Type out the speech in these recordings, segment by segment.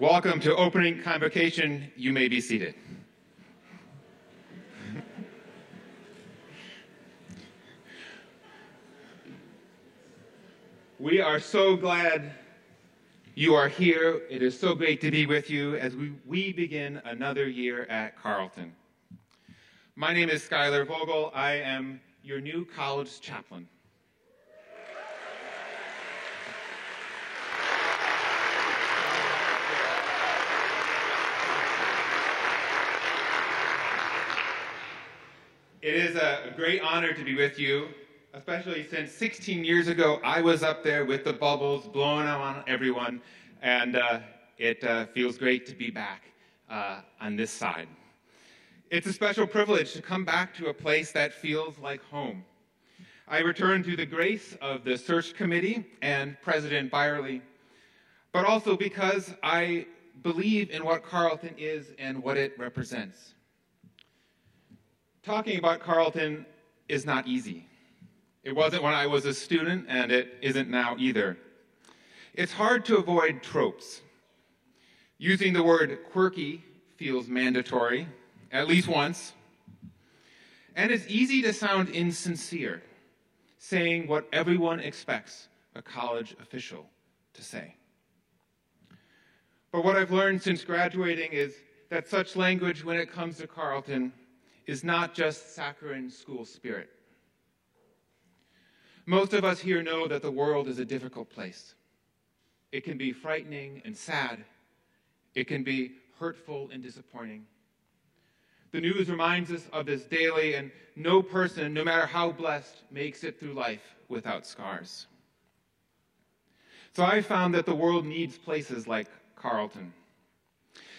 Welcome to opening convocation. You may be seated. We are so glad you are here. It is so great to be with you as we, we begin another year at Carleton. My name is Schuyler Vogel. I am your new college chaplain. It is a great honor to be with you, especially since 16 years ago I was up there with the bubbles blowing on everyone, and uh, it uh, feels great to be back uh, on this side. It's a special privilege to come back to a place that feels like home. I return to the grace of the search committee and President Byerly, but also because I believe in what Carleton is and what it represents. Talking about Carleton is not easy. It wasn't when I was a student, and it isn't now either. It's hard to avoid tropes. Using the word quirky feels mandatory, at least once. And it's easy to sound insincere, saying what everyone expects a college official to say. But what I've learned since graduating is that such language, when it comes to Carleton, is not just saccharine school spirit. Most of us here know that the world is a difficult place. It can be frightening and sad. It can be hurtful and disappointing. The news reminds us of this daily, and no person, no matter how blessed, makes it through life without scars. So I found that the world needs places like Carleton.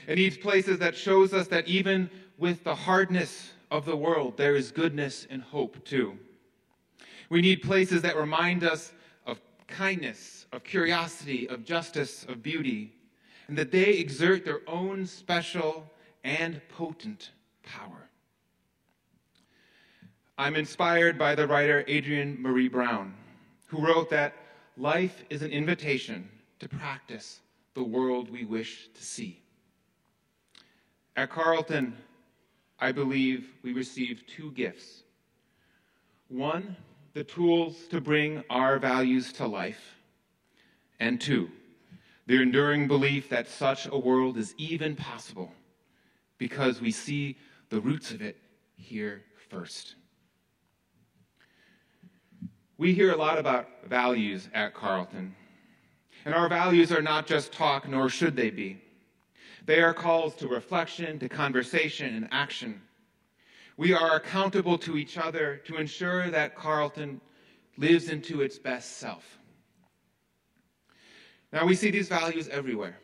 It needs places that shows us that even with the hardness of the world, there is goodness and hope too. We need places that remind us of kindness, of curiosity, of justice, of beauty, and that they exert their own special and potent power. I'm inspired by the writer Adrienne Maree Brown, who wrote that life is an invitation to practice the world we wish to see. At Carleton, I believe we receive two gifts. One, the tools to bring our values to life. And two, the enduring belief that such a world is even possible because we see the roots of it here first. We hear a lot about values at Carleton. And our values are not just talk, nor should they be. They are calls to reflection, to conversation, and action. We are accountable to each other to ensure that Carleton lives into its best self. Now, we see these values everywhere.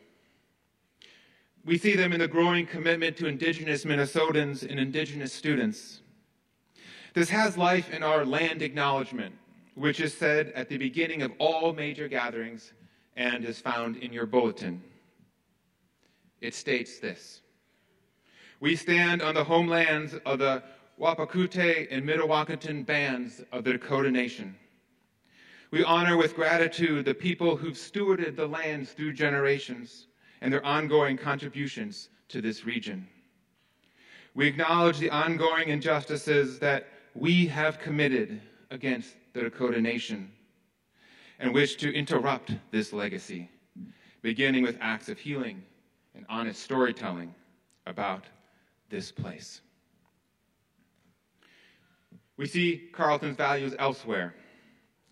We see them in the growing commitment to Indigenous Minnesotans and Indigenous students. This has life in our land acknowledgement, which is said at the beginning of all major gatherings and is found in your bulletin. It states this We stand on the homelands of the Wahpekute and Mdewakanton bands of the Dakota Nation. We honor with gratitude the people who've stewarded the lands through generations and their ongoing contributions to this region. We acknowledge the ongoing injustices that we have committed against the Dakota Nation and wish to interrupt this legacy, beginning with acts of healing and honest storytelling about this place. We see Carleton's values elsewhere.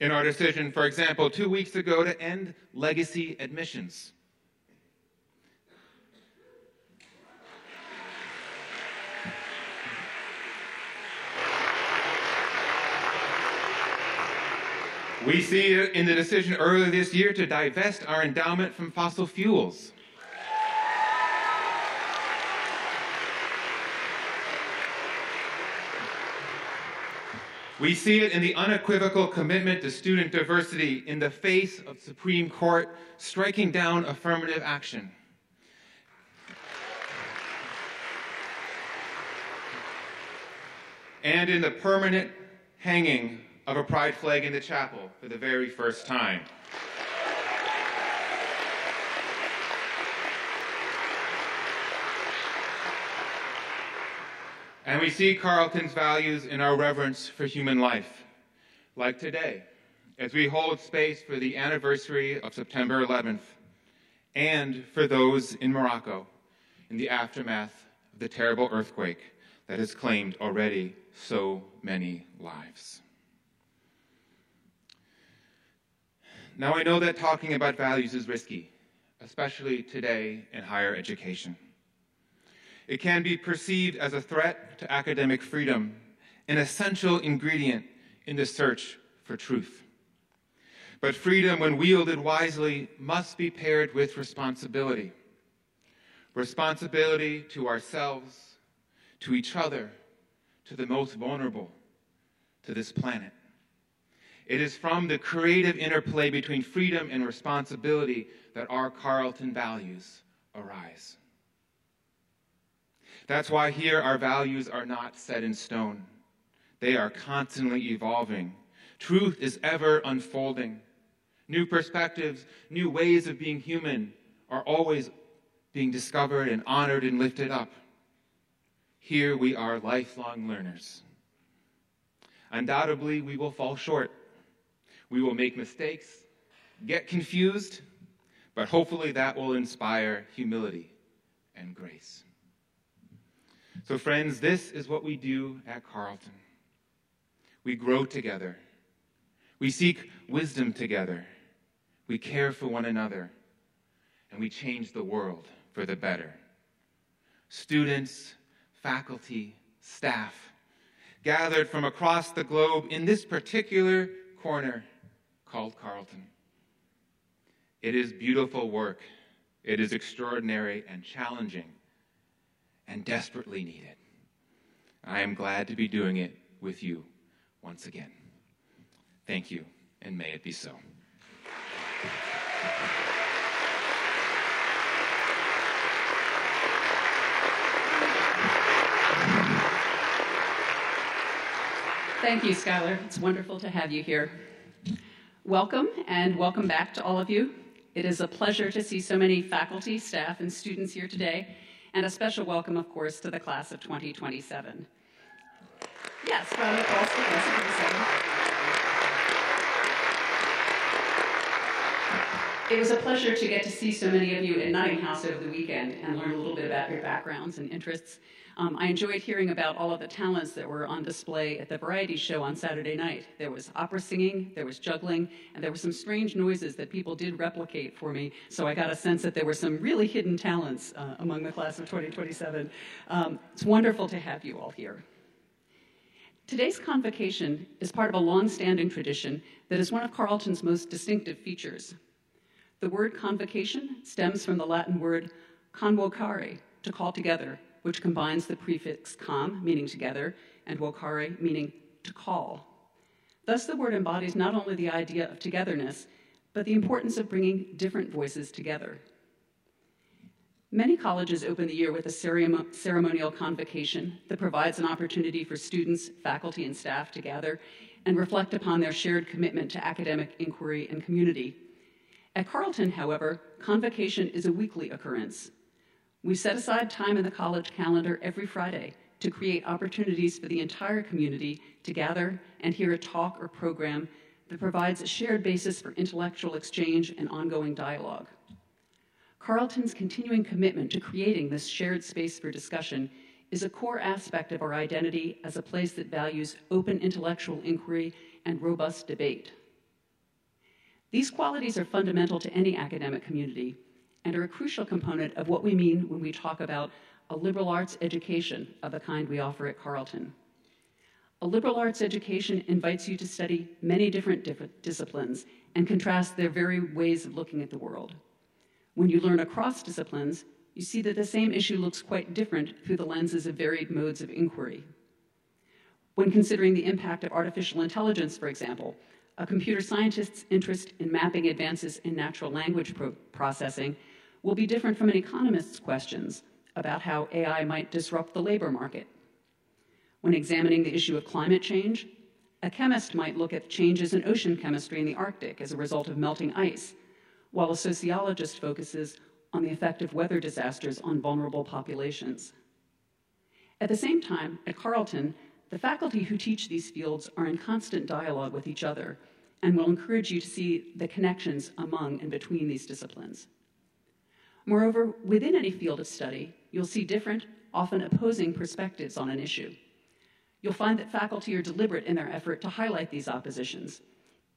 In our decision, for example, two weeks ago to end legacy admissions. We see it in the decision earlier this year to divest our endowment from fossil fuels. We see it in the unequivocal commitment to student diversity in the face of Supreme Court striking down affirmative action. And in the permanent hanging of a pride flag in the chapel for the very first time. And we see Carleton's values in our reverence for human life, like today, as we hold space for the anniversary of September 11th and for those in Morocco in the aftermath of the terrible earthquake that has claimed already so many lives. Now, I know that talking about values is risky, especially today in higher education. It can be perceived as a threat to academic freedom, an essential ingredient in the search for truth. But freedom, when wielded wisely, must be paired with responsibility responsibility to ourselves, to each other, to the most vulnerable, to this planet. It is from the creative interplay between freedom and responsibility that our Carleton values arise. That's why here our values are not set in stone. They are constantly evolving. Truth is ever unfolding. New perspectives, new ways of being human are always being discovered and honored and lifted up. Here we are lifelong learners. Undoubtedly, we will fall short. We will make mistakes, get confused, but hopefully that will inspire humility and grace. So, friends, this is what we do at Carleton. We grow together. We seek wisdom together. We care for one another. And we change the world for the better. Students, faculty, staff, gathered from across the globe in this particular corner called Carleton. It is beautiful work. It is extraordinary and challenging and desperately needed. I am glad to be doing it with you once again. Thank you, and may it be so. Thank you, Schuyler. It's wonderful to have you here. Welcome, and welcome back to all of you. It is a pleasure to see so many faculty, staff, and students here today and a special welcome, of course, to the class of 2027. Yes, from the class of 2027. It was a pleasure to get to see so many of you in Nutting House over the weekend and learn a little bit about your backgrounds and interests. Um, I enjoyed hearing about all of the talents that were on display at the variety show on Saturday night. There was opera singing, there was juggling, and there were some strange noises that people did replicate for me. So I got a sense that there were some really hidden talents uh, among the class of 2027. Um, it's wonderful to have you all here. Today's convocation is part of a long-standing tradition that is one of Carleton's most distinctive features. The word convocation stems from the Latin word convocare, to call together, which combines the prefix com, meaning together, and vocare, meaning to call. Thus, the word embodies not only the idea of togetherness, but the importance of bringing different voices together. Many colleges open the year with a ceremonial convocation that provides an opportunity for students, faculty, and staff to gather and reflect upon their shared commitment to academic inquiry and community. At Carleton, however, convocation is a weekly occurrence. We set aside time in the college calendar every Friday to create opportunities for the entire community to gather and hear a talk or program that provides a shared basis for intellectual exchange and ongoing dialogue. Carleton's continuing commitment to creating this shared space for discussion is a core aspect of our identity as a place that values open intellectual inquiry and robust debate. These qualities are fundamental to any academic community, and are a crucial component of what we mean when we talk about a liberal arts education of the kind we offer at Carleton. A liberal arts education invites you to study many different disciplines and contrast their very ways of looking at the world. When you learn across disciplines, you see that the same issue looks quite different through the lenses of varied modes of inquiry. When considering the impact of artificial intelligence, for example, a computer scientist's interest in mapping advances in natural language pro processing will be different from an economist's questions about how AI might disrupt the labor market. When examining the issue of climate change, a chemist might look at changes in ocean chemistry in the Arctic as a result of melting ice, while a sociologist focuses on the effect of weather disasters on vulnerable populations. At the same time, at Carleton, the faculty who teach these fields are in constant dialogue with each other and will encourage you to see the connections among and between these disciplines. Moreover, within any field of study, you'll see different, often opposing perspectives on an issue. You'll find that faculty are deliberate in their effort to highlight these oppositions,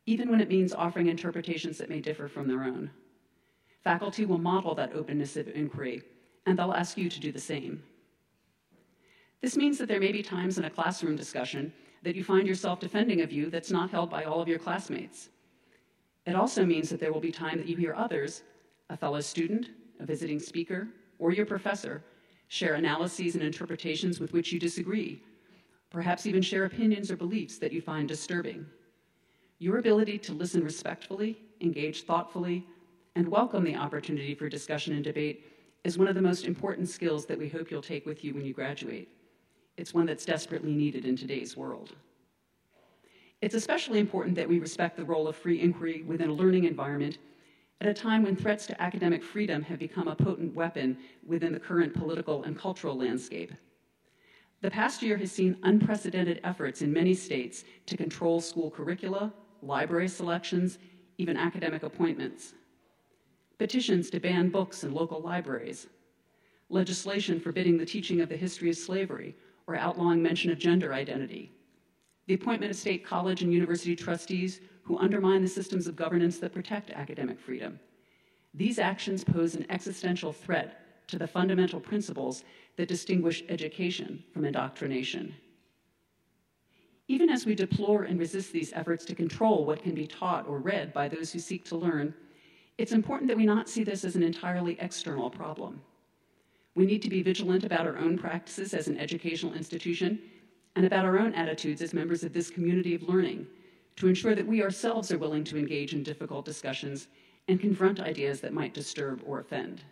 even when it means offering interpretations that may differ from their own. Faculty will model that openness of inquiry, and they'll ask you to do the same. This means that there may be times in a classroom discussion that you find yourself defending a view that's not held by all of your classmates. It also means that there will be time that you hear others, a fellow student, a visiting speaker, or your professor, share analyses and interpretations with which you disagree, perhaps even share opinions or beliefs that you find disturbing. Your ability to listen respectfully, engage thoughtfully, and welcome the opportunity for discussion and debate is one of the most important skills that we hope you'll take with you when you graduate. It's one that's desperately needed in today's world. It's especially important that we respect the role of free inquiry within a learning environment at a time when threats to academic freedom have become a potent weapon within the current political and cultural landscape. The past year has seen unprecedented efforts in many states to control school curricula, library selections, even academic appointments. Petitions to ban books in local libraries, legislation forbidding the teaching of the history of slavery or outlawing mention of gender identity, the appointment of state college and university trustees who undermine the systems of governance that protect academic freedom. These actions pose an existential threat to the fundamental principles that distinguish education from indoctrination. Even as we deplore and resist these efforts to control what can be taught or read by those who seek to learn, it's important that we not see this as an entirely external problem. We need to be vigilant about our own practices as an educational institution and about our own attitudes as members of this community of learning to ensure that we ourselves are willing to engage in difficult discussions and confront ideas that might disturb or offend.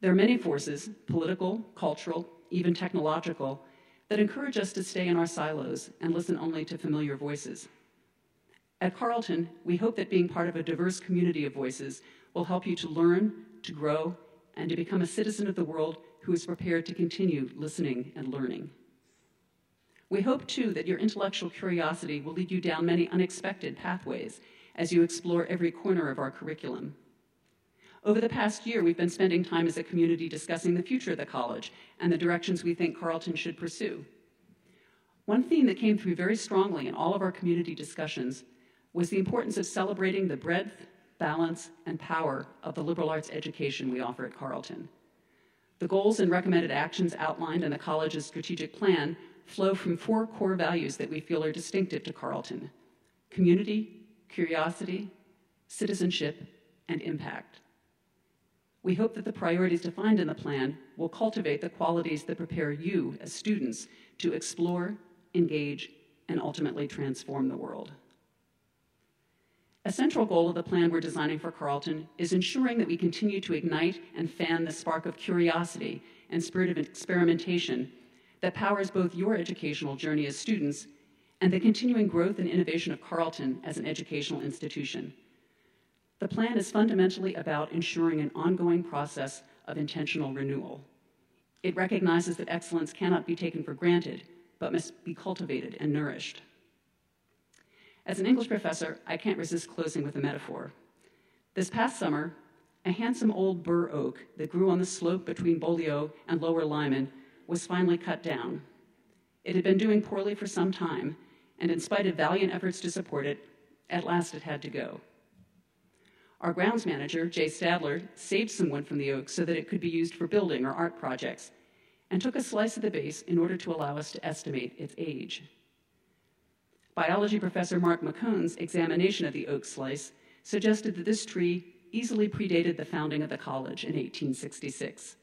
There are many forces, political, cultural, even technological, that encourage us to stay in our silos and listen only to familiar voices. At Carleton, we hope that being part of a diverse community of voices will help you to learn, to grow, and to become a citizen of the world who is prepared to continue listening and learning. We hope, too, that your intellectual curiosity will lead you down many unexpected pathways as you explore every corner of our curriculum. Over the past year, we've been spending time as a community discussing the future of the college and the directions we think Carleton should pursue. One theme that came through very strongly in all of our community discussions was the importance of celebrating the breadth, balance, and power of the liberal arts education we offer at Carleton. The goals and recommended actions outlined in the college's strategic plan flow from four core values that we feel are distinctive to Carleton community, curiosity, citizenship, and impact. We hope that the priorities defined in the plan will cultivate the qualities that prepare you as students to explore, engage, and ultimately transform the world. A central goal of the plan we're designing for Carleton is ensuring that we continue to ignite and fan the spark of curiosity and spirit of experimentation that powers both your educational journey as students and the continuing growth and innovation of Carleton as an educational institution. The plan is fundamentally about ensuring an ongoing process of intentional renewal. It recognizes that excellence cannot be taken for granted, but must be cultivated and nourished. As an English professor, I can't resist closing with a metaphor. This past summer, a handsome old bur oak that grew on the slope between Boliou and Lower Lyman was finally cut down. It had been doing poorly for some time, and in spite of valiant efforts to support it, at last it had to go. Our grounds manager, Jay Stadler, saved some wood from the oak so that it could be used for building or art projects, and took a slice of the base in order to allow us to estimate its age. Biology professor Mark McKone's examination of the oak slice suggested that this tree easily predated the founding of the college in 1866.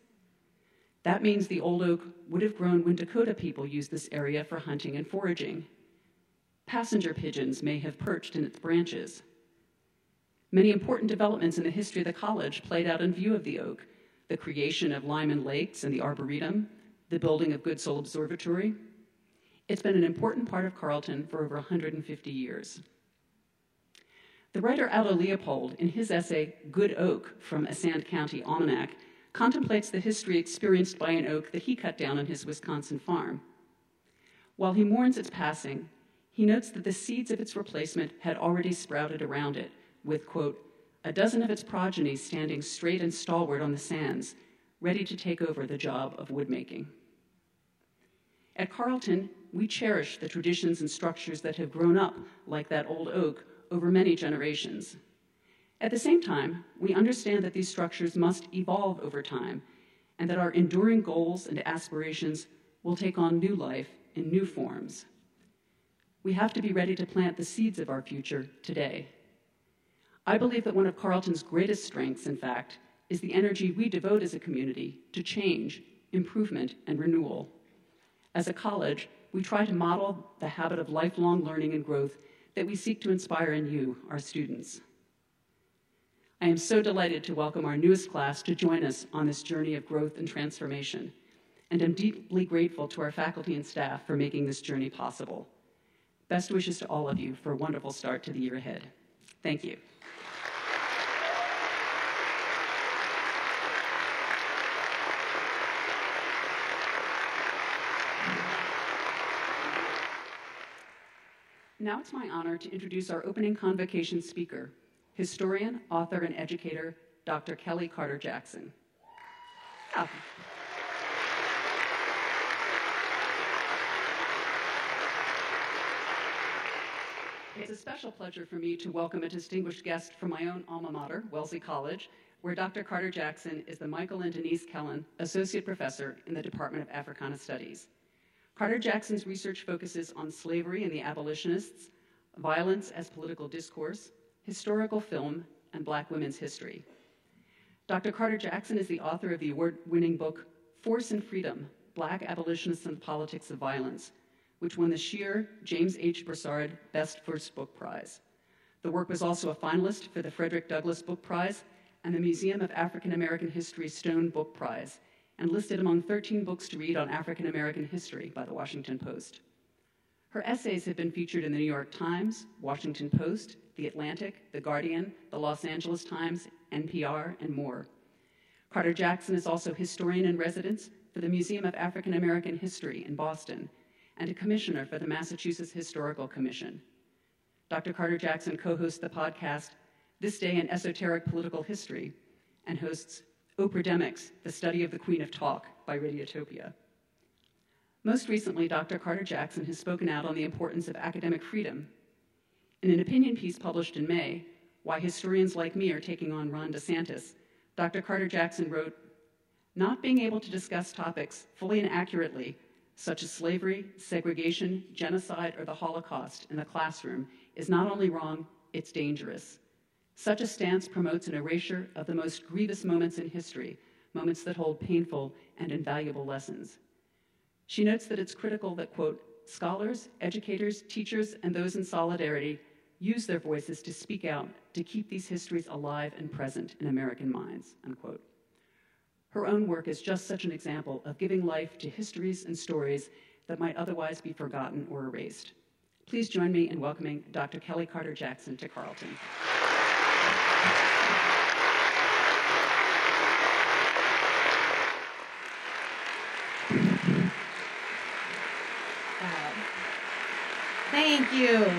That means the old oak would have grown when Dakota people used this area for hunting and foraging. Passenger pigeons may have perched in its branches. Many important developments in the history of the college played out in view of the oak the creation of Lyman Lakes and the Arboretum, the building of Goodsell Observatory, it's been an important part of Carleton for over 150 years. The writer Aldo Leopold, in his essay Good Oak from a Sand County Almanac, contemplates the history experienced by an oak that he cut down on his Wisconsin farm. While he mourns its passing, he notes that the seeds of its replacement had already sprouted around it, with, quote, a dozen of its progeny standing straight and stalwart on the sands, ready to take over the job of woodmaking. At Carleton, we cherish the traditions and structures that have grown up like that old oak over many generations. At the same time, we understand that these structures must evolve over time and that our enduring goals and aspirations will take on new life in new forms. We have to be ready to plant the seeds of our future today. I believe that one of Carleton's greatest strengths, in fact, is the energy we devote as a community to change, improvement, and renewal. As a college, we try to model the habit of lifelong learning and growth that we seek to inspire in you, our students. I am so delighted to welcome our newest class to join us on this journey of growth and transformation, and am deeply grateful to our faculty and staff for making this journey possible. Best wishes to all of you for a wonderful start to the year ahead. Thank you. Now it's my honor to introduce our opening convocation speaker, historian, author, and educator, Dr. Kellie Carter Jackson. Oh. It's a special pleasure for me to welcome a distinguished guest from my own alma mater, Wellesley College, where Dr. Carter Jackson is the Michael and Denise Kellen Associate Professor in the Department of Africana Studies. Carter Jackson's research focuses on slavery and the abolitionists, violence as political discourse, historical film, and Black women's history. Dr. Carter Jackson is the author of the award winning book Force and Freedom Black Abolitionists and the Politics of Violence, which won the SHEAR James H. Broussard Best First Book Prize. The work was also a finalist for the Frederick Douglass Book Prize and the Museum of African American History Stone Book Prize, and listed among 13 books to read on African American history by the Washington Post. Her essays have been featured in the New York Times, Washington Post, The Atlantic, The Guardian, The Los Angeles Times, NPR, and more. Carter Jackson is also historian in residence for the Museum of African American History in Boston and a commissioner for the Massachusetts Historical Commission. Dr. Carter Jackson co hosts the podcast This Day in Esoteric Political History and hosts Oprah The Study of the Queen of Talk by Radiotopia. Most recently, Dr. Carter Jackson has spoken out on the importance of academic freedom. In an opinion piece published in May, Why Historians Like Me Are Taking on Ron DeSantis, Dr. Carter Jackson wrote, Not being able to discuss topics fully and accurately, such as slavery, segregation, genocide, or the Holocaust, in the classroom is not only wrong, it's dangerous. Such a stance promotes an erasure of the most grievous moments in history, moments that hold painful and invaluable lessons. She notes that it's critical that, quote, scholars, educators, teachers, and those in solidarity use their voices to speak out to keep these histories alive and present in American minds, unquote. Her own work is just such an example of giving life to histories and stories that might otherwise be forgotten or erased. Please join me in welcoming Dr. Kellie Carter Jackson to Carleton. Thank you.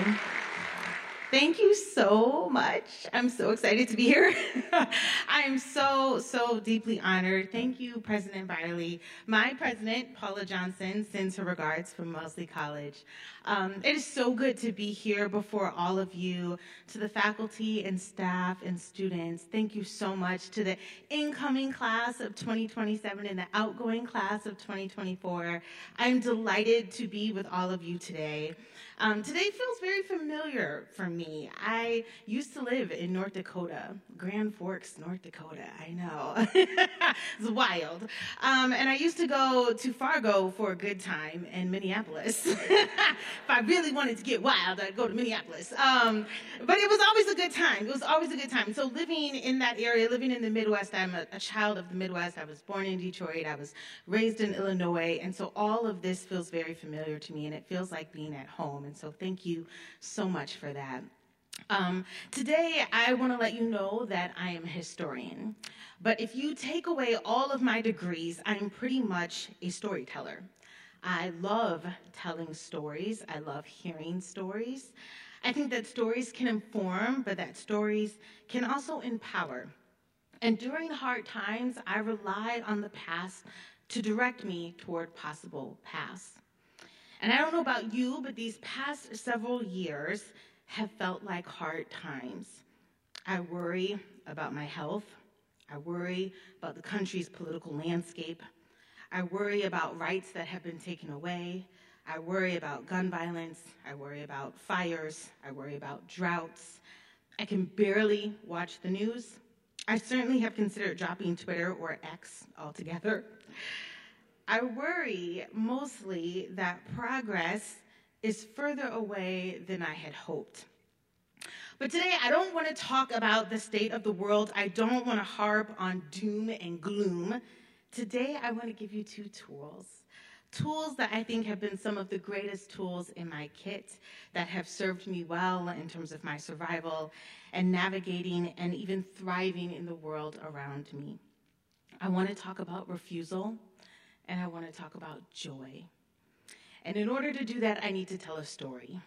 Thank you so much. I'm so excited to be here. I am so, so deeply honored. Thank you, President Byerly. My president, Paula Johnson, sends her regards from Wellesley College. Um, it is so good to be here before all of you, to the faculty and staff and students. Thank you so much to the incoming class of 2027 and the outgoing class of 2024. I'm delighted to be with all of you today. Um, today feels very familiar for me. I used to live in North Dakota, Grand Forks, North Dakota. I know. it's wild. Um, and I used to go to Fargo for a good time in Minneapolis. if I really wanted to get wild, I'd go to Minneapolis. Um, but it was always a good time. It was always a good time. So living in that area, living in the Midwest, I'm a, a child of the Midwest. I was born in Detroit. I was raised in Illinois. And so all of this feels very familiar to me, and it feels like being at home. And so thank you so much for that. Um, today, I want to let you know that I am a historian. But if you take away all of my degrees, I'm pretty much a storyteller. I love telling stories, I love hearing stories. I think that stories can inform, but that stories can also empower. And during hard times, I rely on the past to direct me toward possible paths. And I don't know about you, but these past several years have felt like hard times. I worry about my health. I worry about the country's political landscape. I worry about rights that have been taken away. I worry about gun violence. I worry about fires. I worry about droughts. I can barely watch the news. I certainly have considered dropping Twitter or X altogether. I worry mostly that progress is further away than I had hoped. But today, I don't want to talk about the state of the world. I don't want to harp on doom and gloom. Today, I want to give you two tools. Tools that I think have been some of the greatest tools in my kit that have served me well in terms of my survival and navigating and even thriving in the world around me. I want to talk about refusal and I want to talk about joy. And in order to do that, I need to tell a story.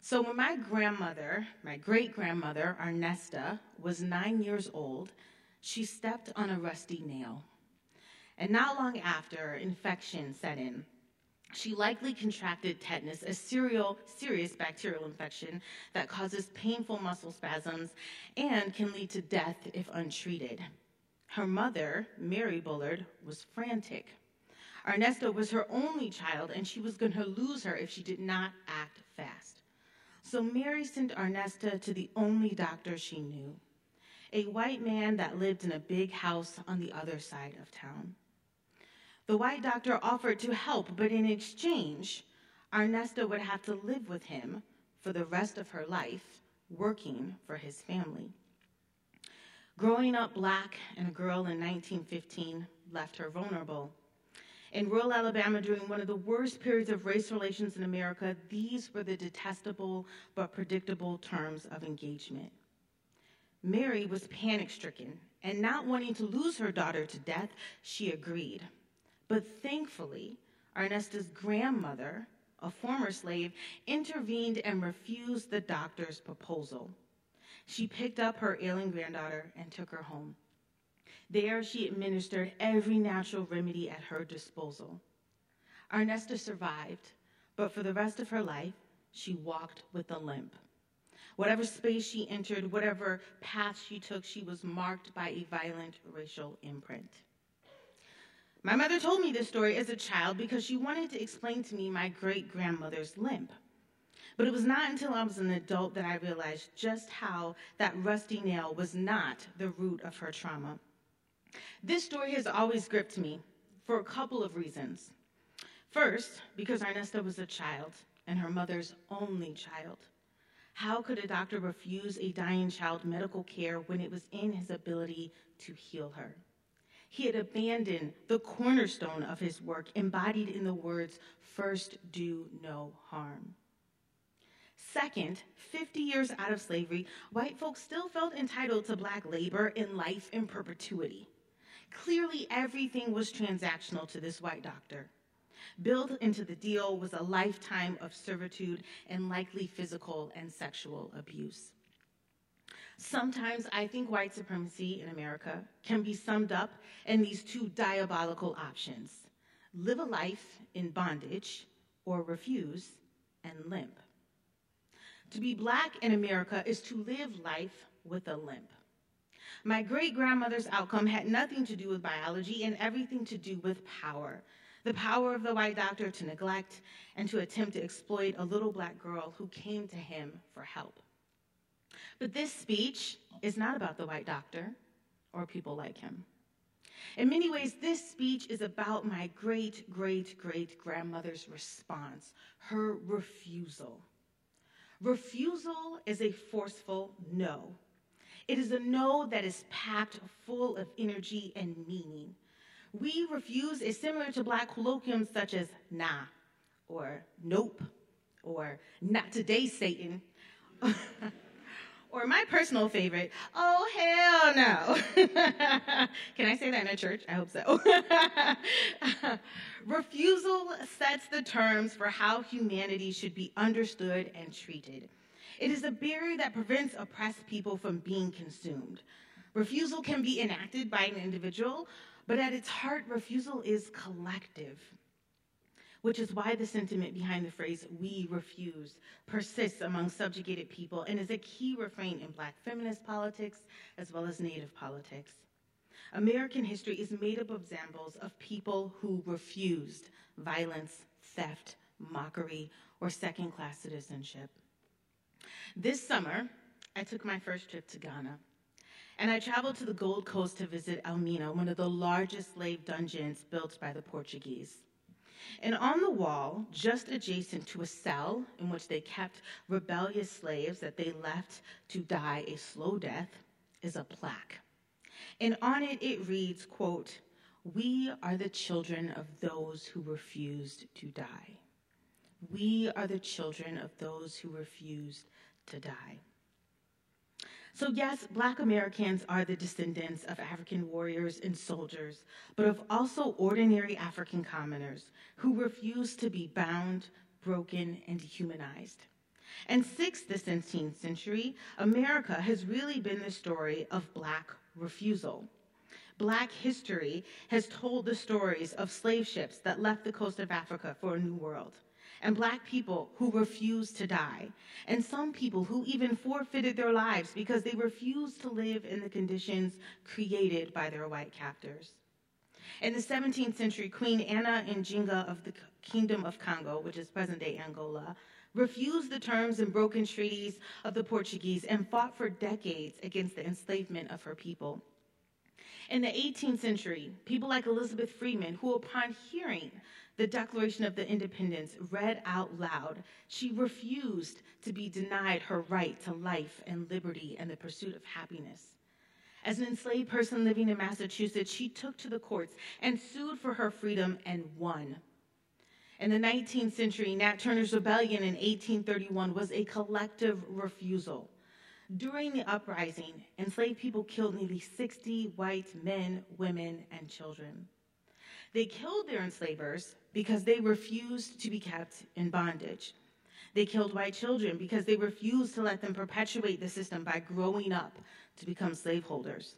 So, when my grandmother, my great grandmother, Ernesta, was nine years old, she stepped on a rusty nail. And not long after, infection set in. She likely contracted tetanus, a serial, serious bacterial infection that causes painful muscle spasms and can lead to death if untreated. Her mother, Mary Bullard, was frantic. Ernesto was her only child, and she was going to lose her if she did not act fast. So Mary sent Ernesta to the only doctor she knew, a white man that lived in a big house on the other side of town. The white doctor offered to help, but in exchange, Ernesta would have to live with him for the rest of her life, working for his family. Growing up black and a girl in 1915 left her vulnerable. In rural Alabama, during one of the worst periods of race relations in America, these were the detestable but predictable terms of engagement. Mary was panic stricken, and not wanting to lose her daughter to death, she agreed. But thankfully, Ernesta's grandmother, a former slave, intervened and refused the doctor's proposal. She picked up her ailing granddaughter and took her home. There, she administered every natural remedy at her disposal. Ernesta survived, but for the rest of her life, she walked with a limp. Whatever space she entered, whatever path she took, she was marked by a violent racial imprint. My mother told me this story as a child because she wanted to explain to me my great grandmother's limp. But it was not until I was an adult that I realized just how that rusty nail was not the root of her trauma. This story has always gripped me for a couple of reasons. First, because Ernesta was a child and her mother's only child. How could a doctor refuse a dying child medical care when it was in his ability to heal her? He had abandoned the cornerstone of his work, embodied in the words, first do no harm. Second, 50 years out of slavery, white folks still felt entitled to black labor in life in perpetuity. Clearly, everything was transactional to this white doctor. Built into the deal was a lifetime of servitude and likely physical and sexual abuse. Sometimes I think white supremacy in America can be summed up in these two diabolical options live a life in bondage or refuse and limp. To be black in America is to live life with a limp. My great grandmother's outcome had nothing to do with biology and everything to do with power. The power of the white doctor to neglect and to attempt to exploit a little black girl who came to him for help. But this speech is not about the white doctor or people like him. In many ways, this speech is about my great great great grandmother's response, her refusal. Refusal is a forceful no. It is a no that is packed full of energy and meaning. We refuse is similar to black colloquiums such as nah, or nope, or not today, Satan. Or my personal favorite, oh hell no. Can I say that in a church? I hope so. Refusal sets the terms for how humanity should be understood and treated. It is a barrier that prevents oppressed people from being consumed. Refusal can be enacted by an individual, but at its heart, refusal is collective which is why the sentiment behind the phrase we refuse persists among subjugated people and is a key refrain in black feminist politics as well as native politics. American history is made up of examples of people who refused violence, theft, mockery, or second class citizenship. This summer, I took my first trip to Ghana. And I traveled to the Gold Coast to visit Elmina, one of the largest slave dungeons built by the Portuguese. And on the wall, just adjacent to a cell in which they kept rebellious slaves that they left to die a slow death, is a plaque. And on it, it reads, quote, We are the children of those who refused to die. We are the children of those who refused to die. So, yes, Black Americans are the descendants of African warriors and soldiers, but of also ordinary African commoners who refused to be bound, broken, and dehumanized. And since the 17th century, America has really been the story of Black refusal. Black history has told the stories of slave ships that left the coast of Africa for a new world and black people who refused to die, and some people who even forfeited their lives because they refused to live in the conditions created by their white captors. In the 17th century, Queen Anna Njinga of the Kingdom of Congo, which is present day Angola, refused the terms and broken treaties of the Portuguese and fought for decades against the enslavement of her people. In the 18th century, people like Elizabeth Freeman, who upon hearing the Declaration of the Independence read out loud, she refused to be denied her right to life and liberty and the pursuit of happiness. As an enslaved person living in Massachusetts, she took to the courts and sued for her freedom and won. In the 19th century, Nat Turner's rebellion in 1831 was a collective refusal. During the uprising, enslaved people killed nearly 60 white men, women, and children. They killed their enslavers because they refused to be kept in bondage. They killed white children because they refused to let them perpetuate the system by growing up to become slaveholders.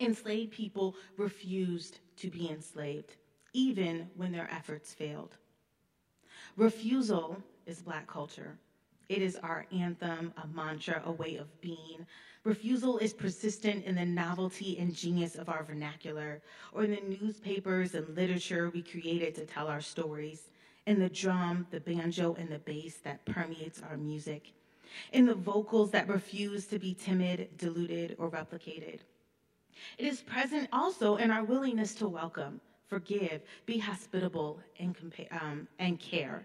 Enslaved people refused to be enslaved, even when their efforts failed. Refusal is Black culture. It is our anthem, a mantra, a way of being, Refusal is persistent in the novelty and genius of our vernacular, or in the newspapers and literature we created to tell our stories, in the drum, the banjo, and the bass that permeates our music, in the vocals that refuse to be timid, diluted, or replicated. It is present also in our willingness to welcome, forgive, be hospitable, and, um, and care.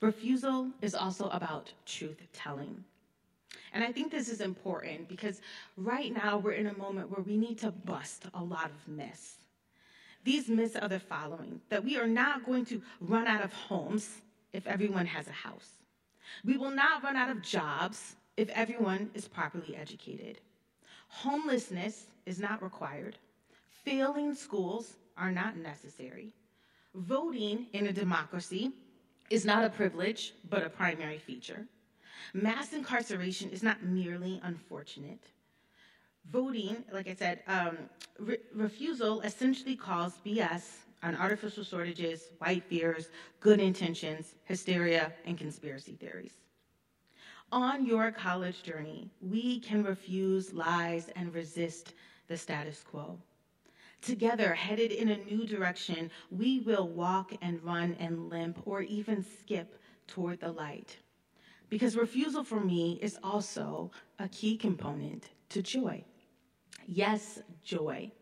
Refusal is also about truth telling. And I think this is important because right now we're in a moment where we need to bust a lot of myths. These myths are the following that we are not going to run out of homes if everyone has a house. We will not run out of jobs if everyone is properly educated. Homelessness is not required. Failing schools are not necessary. Voting in a democracy is not a privilege, but a primary feature. Mass incarceration is not merely unfortunate. Voting, like I said, um, re- refusal essentially calls BS on artificial shortages, white fears, good intentions, hysteria, and conspiracy theories. On your college journey, we can refuse lies and resist the status quo. Together, headed in a new direction, we will walk and run and limp or even skip toward the light. Because refusal for me is also a key component to joy. Yes, joy.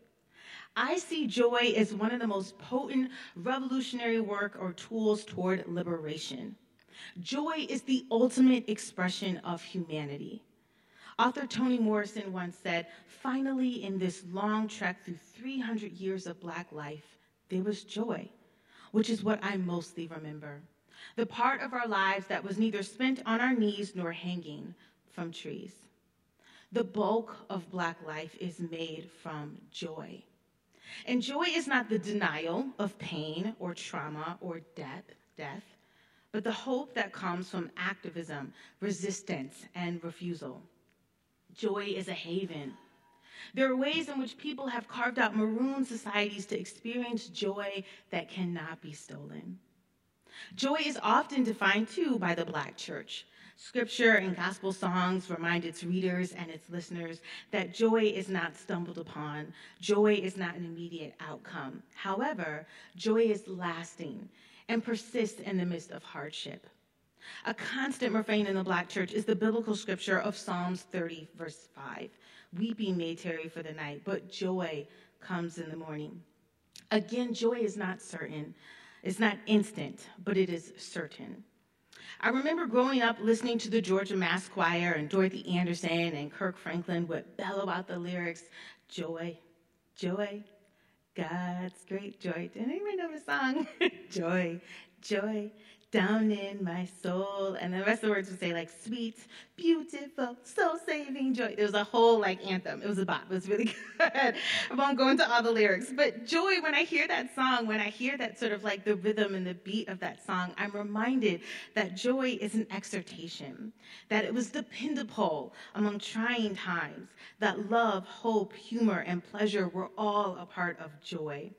I see joy as one of the most potent revolutionary work or tools toward liberation. Joy is the ultimate expression of humanity. Author Toni Morrison once said, Finally, in this long trek through 300 years of Black life, there was joy, which is what I mostly remember the part of our lives that was neither spent on our knees nor hanging from trees. the bulk of Black life is made from joy. And joy is not the denial of pain or trauma or death, death, but the hope that comes from activism, resistance, and refusal. Joy is a haven. There are ways in which people have carved out maroon societies to experience joy that cannot be stolen. Joy is often defined too by the Black church. Scripture and gospel songs remind its readers and its listeners that joy is not stumbled upon. Joy is not an immediate outcome. However, joy is lasting and persists in the midst of hardship. A constant refrain in the Black church is the biblical scripture of Psalms 30, verse 5. Weeping may tarry for the night, but joy comes in the morning. Again, joy is not certain. It's not instant, but it is certain. I remember growing up listening to the Georgia Mass Choir and Dorothy Anderson and Kirk Franklin would bellow out the lyrics, joy, joy, God's great joy. Did anyone know the song? joy, joy, down in my soul. And the rest of the words would say like sweet, beautiful, soul saving joy. There was a whole like anthem. It was a bop. It was really good. I won't go into all the lyrics. But joy, when I hear that song, when I hear that sort of like the rhythm and the beat of that song, I'm reminded that joy is an exhortation, that it was dependable among trying times, that love, hope, humor, and pleasure were all a part of joy.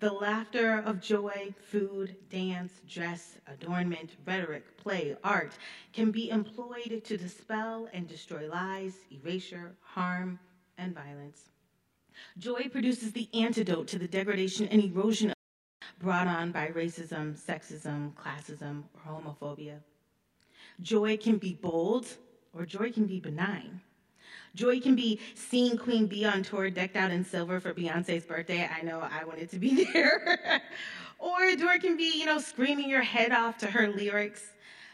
The laughter of joy, food, dance, dress, adornment, rhetoric, play, art can be employed to dispel and destroy lies, erasure, harm, and violence. Joy produces the antidote to the degradation and erosion brought on by racism, sexism, classism, or homophobia. Joy can be bold or joy can be benign. Joy can be seeing Queen Bey on tour decked out in silver for Beyonce's birthday. I know I wanted to be there. or joy can be, you know, screaming your head off to her lyrics.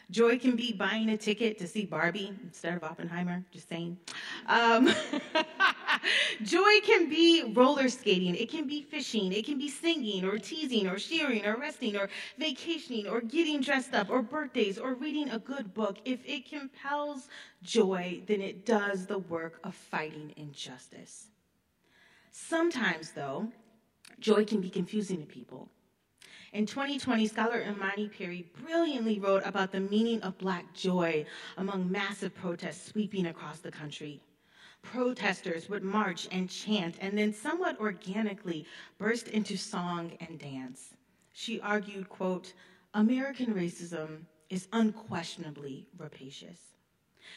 Joy can be buying a ticket to see Barbie instead of Oppenheimer, just saying. Um, joy can be roller skating, it can be fishing, it can be singing or teasing or shearing or resting or vacationing or getting dressed up or birthdays or reading a good book. If it compels joy, then it does the work of fighting injustice. Sometimes, though, joy can be confusing to people. In 2020, scholar Imani Perry brilliantly wrote about the meaning of Black joy among massive protests sweeping across the country. Protesters would march and chant and then somewhat organically burst into song and dance. She argued, quote, American racism is unquestionably rapacious.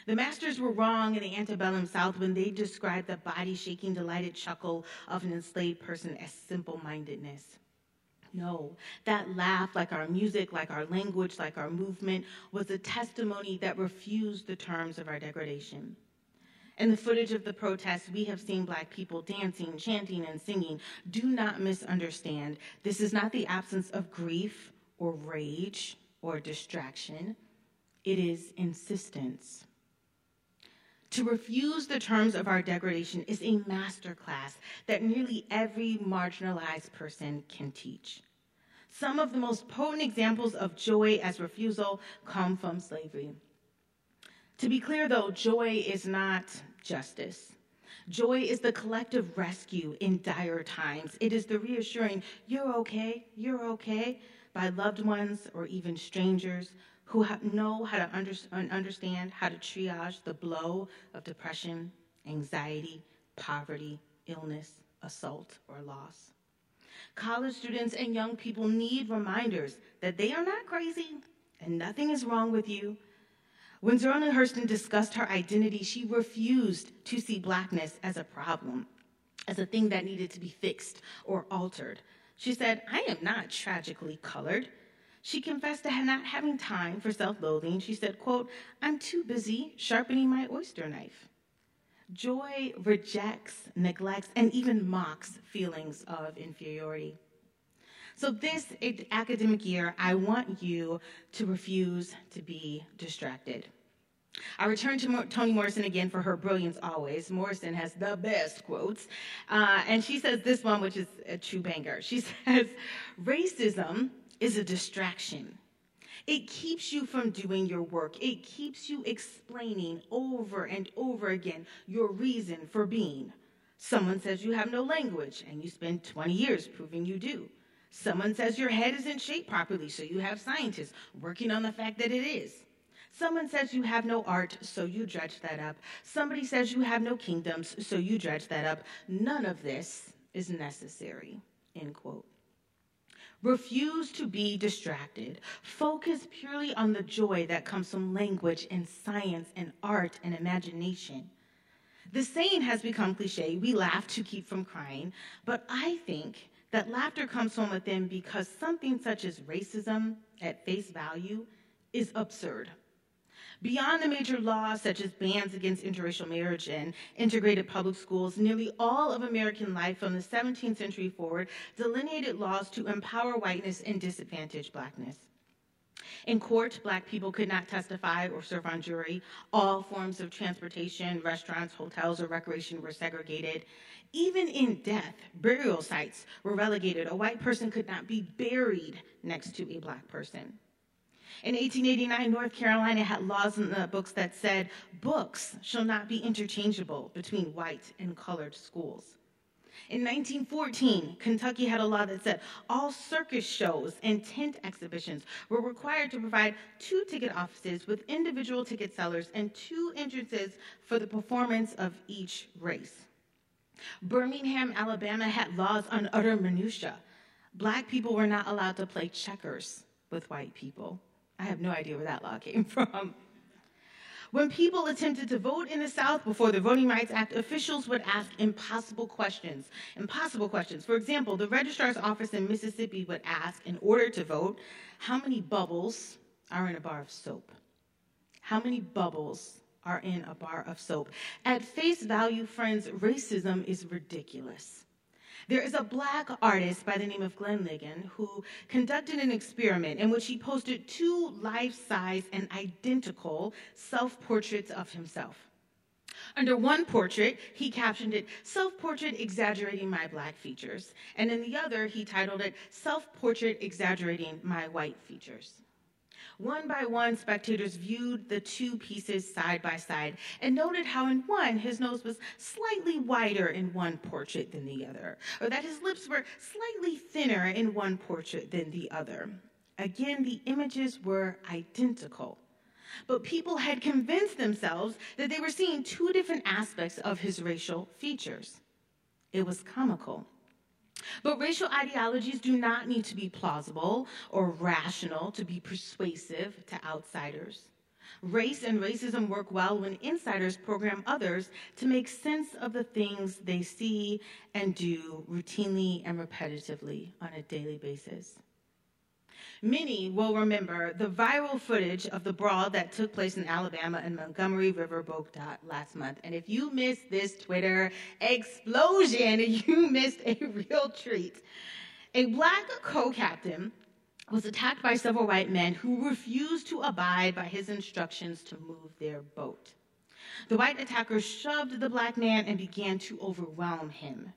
The masters were wrong in the antebellum South when they described the body shaking, delighted chuckle of an enslaved person as simple mindedness. No, that laugh, like our music, like our language, like our movement, was a testimony that refused the terms of our degradation. In the footage of the protests, we have seen Black people dancing, chanting, and singing. Do not misunderstand. This is not the absence of grief or rage or distraction, it is insistence. To refuse the terms of our degradation is a masterclass that nearly every marginalized person can teach. Some of the most potent examples of joy as refusal come from slavery. To be clear, though, joy is not justice. Joy is the collective rescue in dire times. It is the reassuring, you're okay, you're okay, by loved ones or even strangers who know how to under, understand how to triage the blow of depression, anxiety, poverty, illness, assault, or loss. College students and young people need reminders that they are not crazy and nothing is wrong with you. When Zora Hurston discussed her identity, she refused to see blackness as a problem, as a thing that needed to be fixed or altered. She said, I am not tragically colored. She confessed to not having time for self-loathing. She said, quote, I'm too busy sharpening my oyster knife. Joy rejects, neglects, and even mocks feelings of inferiority. So this academic year, I want you to refuse to be distracted. I return to Toni Morrison again for her brilliance always. Morrison has the best quotes. Uh, and she says this one, which is a true banger. She says, Racism is a distraction. It keeps you from doing your work. It keeps you explaining over and over again your reason for being. Someone says you have no language, and you spend 20 years proving you do. Someone says your head isn't shaped properly, so you have scientists working on the fact that it is. Someone says you have no art, so you dredge that up. Somebody says you have no kingdoms, so you dredge that up. None of this is necessary. End quote. Refuse to be distracted. Focus purely on the joy that comes from language and science and art and imagination. The saying has become cliche we laugh to keep from crying, but I think that laughter comes from within because something such as racism at face value is absurd. Beyond the major laws such as bans against interracial marriage and integrated public schools, nearly all of American life from the 17th century forward delineated laws to empower whiteness and disadvantage blackness. In court, black people could not testify or serve on jury. All forms of transportation, restaurants, hotels, or recreation were segregated. Even in death, burial sites were relegated. A white person could not be buried next to a black person. In 1889, North Carolina had laws in the books that said books shall not be interchangeable between white and colored schools. In 1914, Kentucky had a law that said all circus shows and tent exhibitions were required to provide two ticket offices with individual ticket sellers and two entrances for the performance of each race. Birmingham, Alabama had laws on utter minutia. Black people were not allowed to play checkers with white people. I have no idea where that law came from. When people attempted to vote in the South before the Voting Rights Act, officials would ask impossible questions. Impossible questions. For example, the registrar's office in Mississippi would ask, in order to vote, how many bubbles are in a bar of soap? How many bubbles are in a bar of soap? At face value, friends, racism is ridiculous. There is a black artist by the name of Glenn Ligon who conducted an experiment in which he posted two life size and identical self portraits of himself. Under one portrait, he captioned it Self Portrait Exaggerating My Black Features, and in the other, he titled it Self Portrait Exaggerating My White Features. One by one, spectators viewed the two pieces side by side and noted how, in one, his nose was slightly wider in one portrait than the other, or that his lips were slightly thinner in one portrait than the other. Again, the images were identical. But people had convinced themselves that they were seeing two different aspects of his racial features. It was comical. But racial ideologies do not need to be plausible or rational to be persuasive to outsiders. Race and racism work well when insiders program others to make sense of the things they see and do routinely and repetitively on a daily basis. Many will remember the viral footage of the brawl that took place in Alabama and Montgomery Riverfront last month. And if you missed this Twitter explosion, you missed a real treat. A black co captain was attacked by several white men who refused to abide by his instructions to move their boat. The white attackers shoved the black man and began to overwhelm him.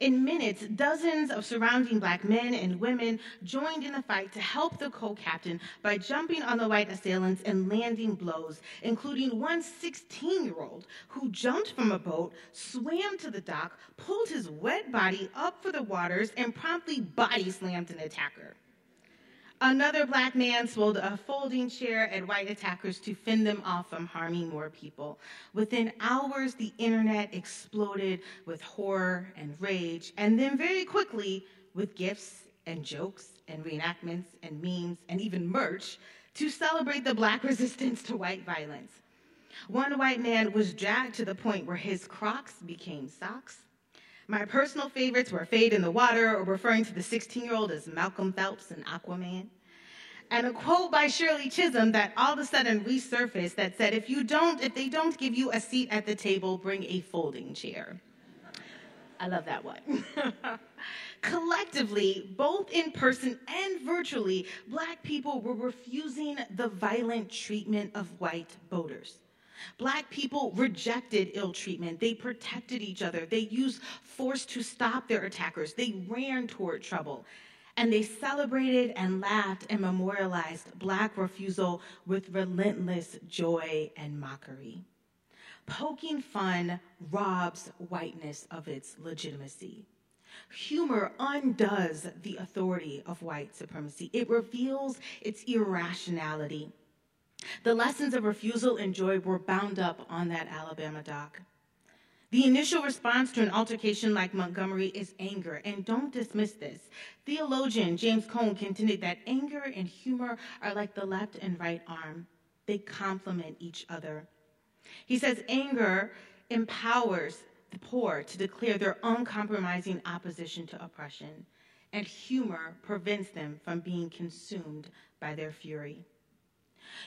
In minutes, dozens of surrounding black men and women joined in the fight to help the co captain by jumping on the white assailants and landing blows, including one 16 year old who jumped from a boat, swam to the dock, pulled his wet body up for the waters, and promptly body slammed an attacker. Another black man swung a folding chair at white attackers to fend them off from harming more people. Within hours, the internet exploded with horror and rage, and then very quickly with gifts and jokes and reenactments and memes and even merch to celebrate the black resistance to white violence. One white man was dragged to the point where his crocs became socks. My personal favorites were Fade in the Water or referring to the 16 year old as Malcolm Phelps and Aquaman. And a quote by Shirley Chisholm that all of a sudden resurfaced that said, if you don't, if they don't give you a seat at the table, bring a folding chair. I love that one. Collectively, both in person and virtually, black people were refusing the violent treatment of white voters. Black people rejected ill treatment. They protected each other. They used force to stop their attackers. They ran toward trouble. and they celebrated and laughed and memorialized Black refusal with relentless joy and mockery. Poking fun robs whiteness of its legitimacy. Humor undoes the authority of white supremacy. It reveals its irrationality. The lessons of refusal and joy were bound up on that Alabama dock. The initial response to an altercation like Montgomery is anger, and don't dismiss this. Theologian James Cone contended that anger and humor are like the left and right arm, they complement each other. He says anger empowers the poor to declare their uncompromising opposition to oppression, and humor prevents them from being consumed by their fury.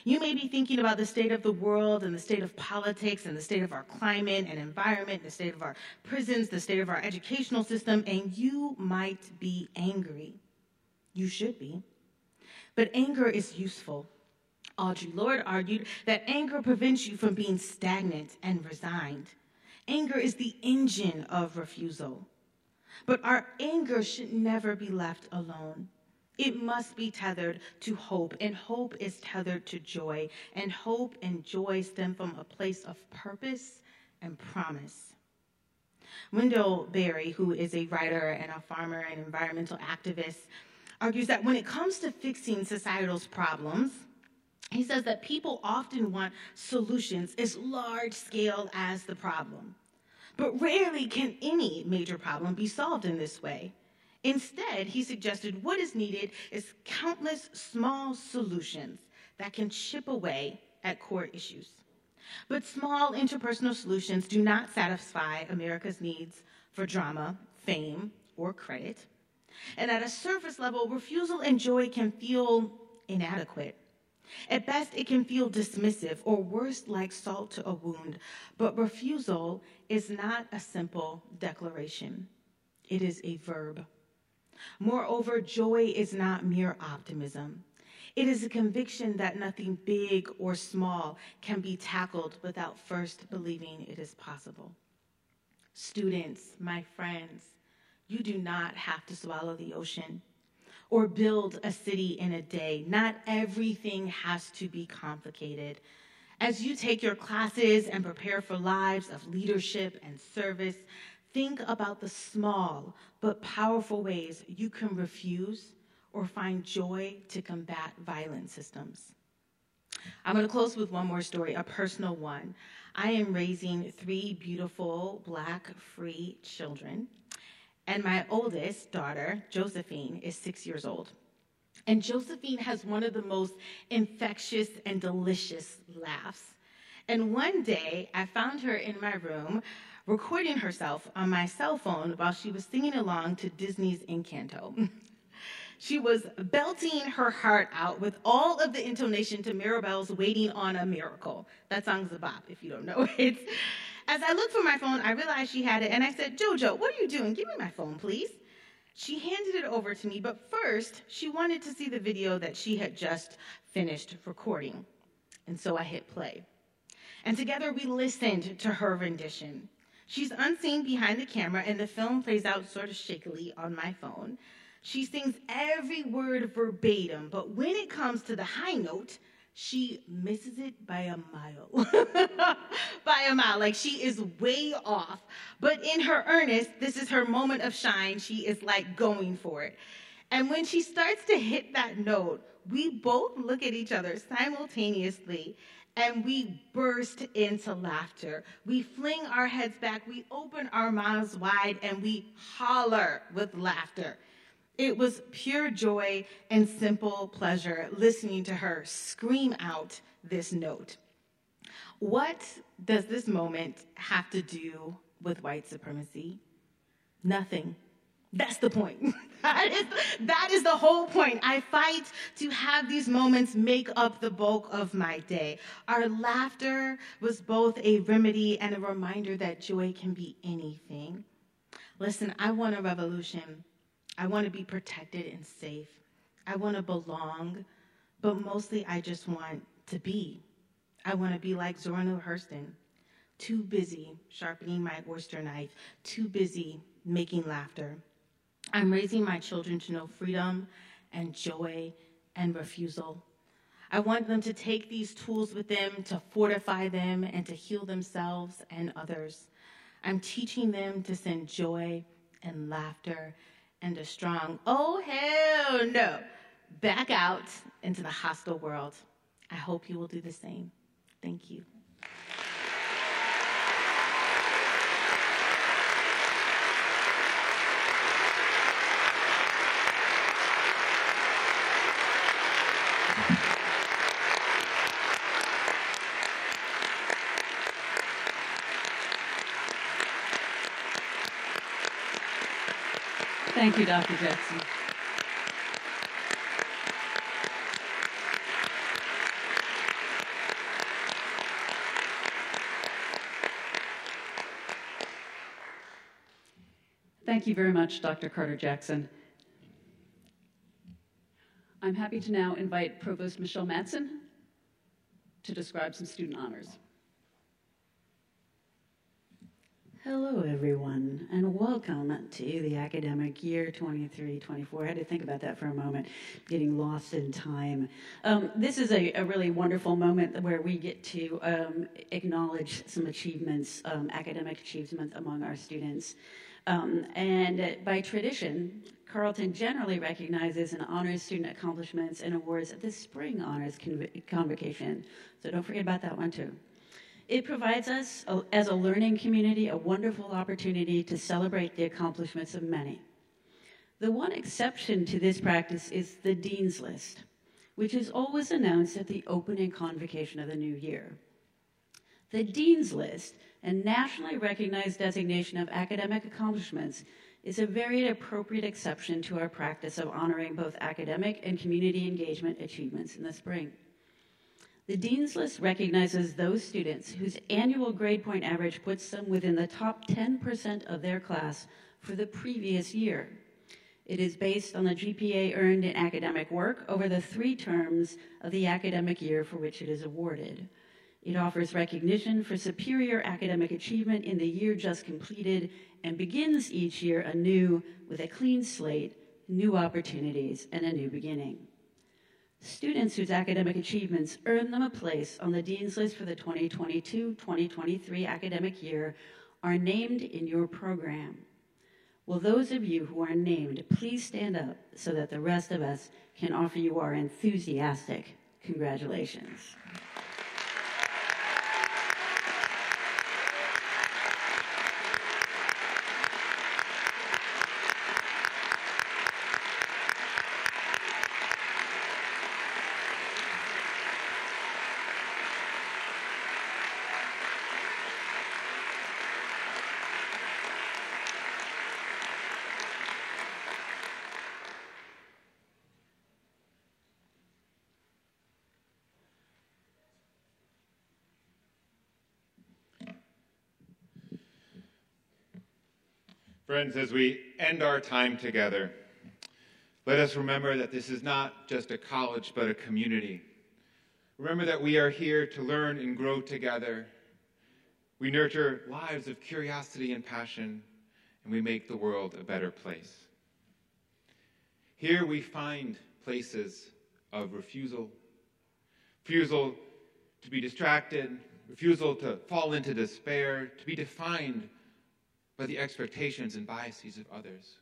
You may be thinking about the state of the world and the state of politics and the state of our climate and environment, the state of our prisons, the state of our educational system, and you might be angry. You should be. But anger is useful. Audre Lorde argued that anger prevents you from being stagnant and resigned. Anger is the engine of refusal. But our anger should never be left alone. It must be tethered to hope, and hope is tethered to joy, and hope and joy stem from a place of purpose and promise. Wendell Berry, who is a writer and a farmer and environmental activist, argues that when it comes to fixing societal's problems, he says that people often want solutions as large scale as the problem. But rarely can any major problem be solved in this way. Instead, he suggested what is needed is countless small solutions that can chip away at core issues. But small interpersonal solutions do not satisfy America's needs for drama, fame, or credit. And at a surface level, refusal and joy can feel inadequate. At best, it can feel dismissive or worse, like salt to a wound. But refusal is not a simple declaration, it is a verb. Moreover, joy is not mere optimism. It is a conviction that nothing big or small can be tackled without first believing it is possible. Students, my friends, you do not have to swallow the ocean or build a city in a day. Not everything has to be complicated. As you take your classes and prepare for lives of leadership and service, think about the small but powerful ways you can refuse or find joy to combat violent systems. I'm going to close with one more story, a personal one. I am raising three beautiful, black, free children. And my oldest daughter, Josephine, is six years old. And Josephine has one of the most infectious and delicious laughs. And one day, I found her in my room recording herself on my cell phone while she was singing along to Disney's Encanto. she was belting her heart out with all of the intonation to Mirabel's Waiting on a Miracle. That song's a bop if you don't know it. As I looked for my phone, I realized she had it, and I said, Jojo, what are you doing? Give me my phone, please. She handed it over to me, but first, she wanted to see the video that she had just finished recording. And so I hit play. And together we listened to her rendition. She's unseen behind the camera, and the film plays out sort of shakily on my phone. She sings every word verbatim, but when it comes to the high note, she misses it by a mile. by a mile. Like she is way off. But in her earnest, this is her moment of shine. She is like going for it. And when she starts to hit that note, we both look at each other simultaneously and we burst into laughter. We fling our heads back, we open our mouths wide, and we holler with laughter. It was pure joy and simple pleasure listening to her scream out this note. What does this moment have to do with white supremacy? Nothing. That's the point. that, is, that is the whole point. I fight to have these moments make up the bulk of my day. Our laughter was both a remedy and a reminder that joy can be anything. Listen, I want a revolution I want to be protected and safe. I want to belong, but mostly I just want to be. I want to be like Zora Neale Hurston, too busy sharpening my oyster knife, too busy making laughter. I'm raising my children to know freedom and joy and refusal. I want them to take these tools with them to fortify them and to heal themselves and others. I'm teaching them to send joy and laughter and a strong, oh, hell no, back out into the hostile world. I hope you will do the same. Thank you. Thank you, Dr. Jackson. Thank you very much, Dr. Carter Jackson. I'm happy to now invite Provost Michelle Mattson to describe some student honors. Hello, everyone, welcome to the academic year 23 24. I had to think about that for a moment, getting lost in time. Um, this is a, a, really wonderful moment where we get to um, acknowledge some achievements, um, academic achievements among our students. Um, and by tradition, Carleton generally recognizes and honors student accomplishments and awards at the spring honors convocation. So don't forget about that one, too. It provides us, as a learning community, a wonderful opportunity to celebrate the accomplishments of many. The one exception to this practice is the Dean's List, which is always announced at the opening convocation of the new year. The Dean's List, a nationally recognized designation of academic accomplishments, is a very appropriate exception to our practice of honoring both academic and community engagement achievements in the spring. The Dean's List recognizes those students whose annual grade point average puts them within the top 10% of their class for the previous year. It is based on the GPA earned in academic work over the three terms of the academic year for which it is awarded. It offers recognition for superior academic achievement in the year just completed and begins each year anew with a clean slate, new opportunities, and a new beginning. Students whose academic achievements earn them a place on the Dean's List for the 2022 2023 academic year are named in your program. Will those of you who are named please stand up so that the rest of us can offer you our enthusiastic congratulations? Friends, as we end our time together, let us remember that this is not just a college, but a community. Remember that we are here to learn and grow together. We nurture lives of curiosity and passion, and we make the world a better place. Here we find places of refusal, refusal to be distracted, refusal to fall into despair, to be defined by the expectations and biases of others.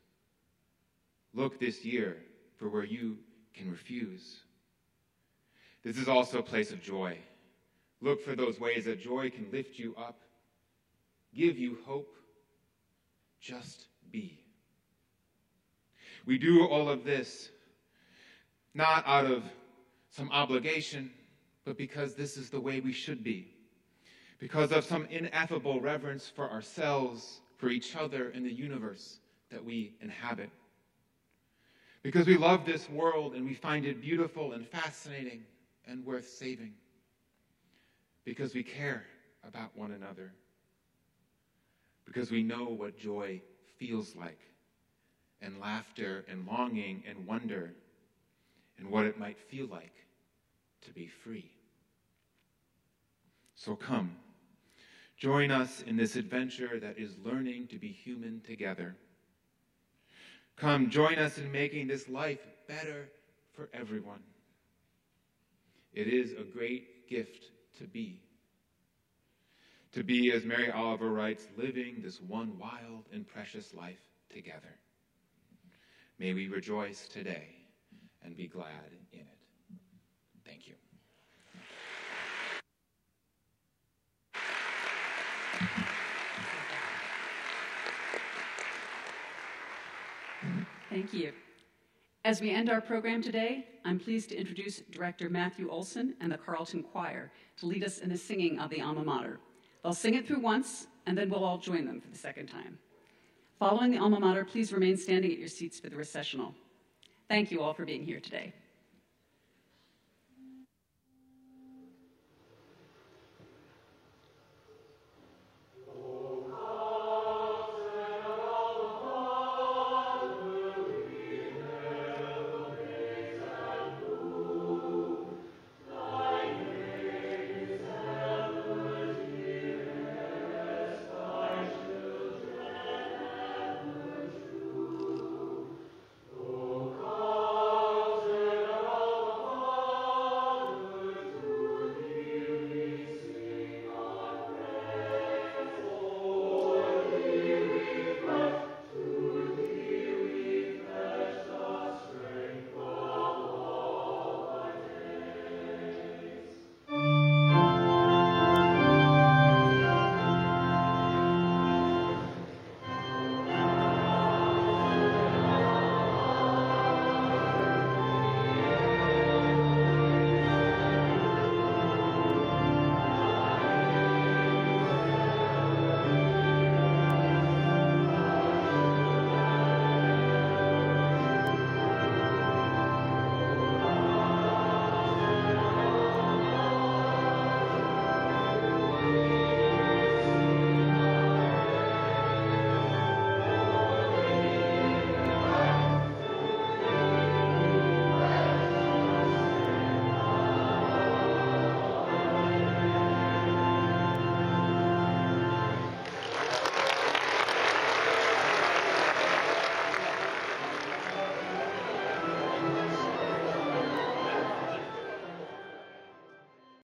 Look this year for where you can refuse. This is also a place of joy. Look for those ways that joy can lift you up, give you hope. Just be. We do all of this not out of some obligation, but because this is the way we should be. Because of some ineffable reverence for ourselves for each other in the universe that we inhabit. Because we love this world and we find it beautiful and fascinating and worth saving. Because we care about one another. Because we know what joy feels like, and laughter and longing and wonder, and what it might feel like to be free. So come. Join us in this adventure that is learning to be human together. Come join us in making this life better for everyone. It is a great gift to be. To be, as Mary Oliver writes, living this one wild and precious life together. May we rejoice today and be glad in it. Thank you. Thank you. As we end our program today, I'm pleased to introduce Director Matthew Olson and the Carleton Choir to lead us in the singing of the alma mater. They'll sing it through once, and then we'll all join them for the second time. Following the alma mater, please remain standing at your seats for the recessional. Thank you all for being here today.